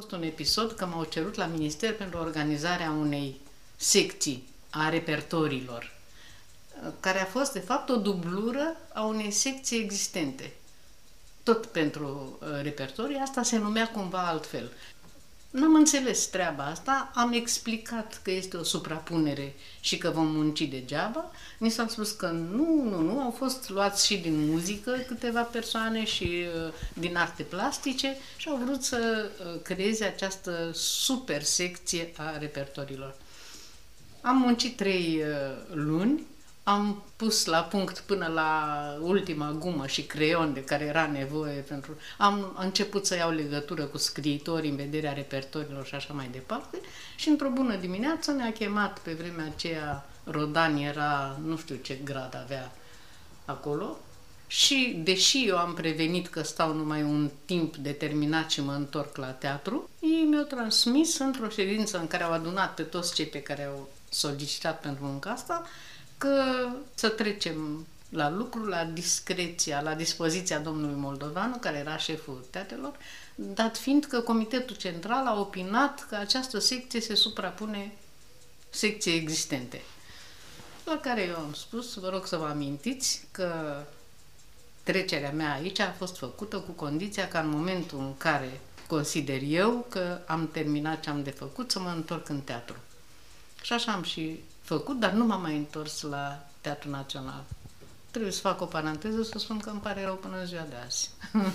fost un episod că m-au cerut la minister pentru organizarea unei secții a repertoriilor, care a fost, de fapt, o dublură a unei secții existente. Tot pentru uh, repertorii, asta se numea cumva altfel. N-am înțeles treaba asta, am explicat că este o suprapunere și că vom munci degeaba. Ni s-a spus că nu, nu, nu, au fost luați și din muzică câteva persoane și uh, din arte plastice și au vrut să uh, creeze această super secție a repertorilor. Am muncit trei uh, luni am pus la punct până la ultima gumă și creion de care era nevoie pentru... Am început să iau legătură cu scriitori în vederea repertorilor și așa mai departe și într-o bună dimineață ne-a chemat pe vremea aceea Rodan era, nu știu ce grad avea acolo, și deși eu am prevenit că stau numai un timp determinat și mă întorc la teatru, ei mi-au transmis într-o ședință în care au adunat pe toți cei pe care au solicitat pentru munca asta, că să trecem la lucru, la discreția, la dispoziția domnului Moldovanu, care era șeful teatrelor, dat fiind că Comitetul Central a opinat că această secție se suprapune secției existente. La care eu am spus, vă rog să vă amintiți că trecerea mea aici a fost făcută cu condiția ca în momentul în care consider eu că am terminat ce am de făcut, să mă întorc în teatru. Și așa am și făcut, dar nu m-am mai întors la Teatrul Național. Trebuie să fac o paranteză să spun că îmi pare rău până ziua de azi.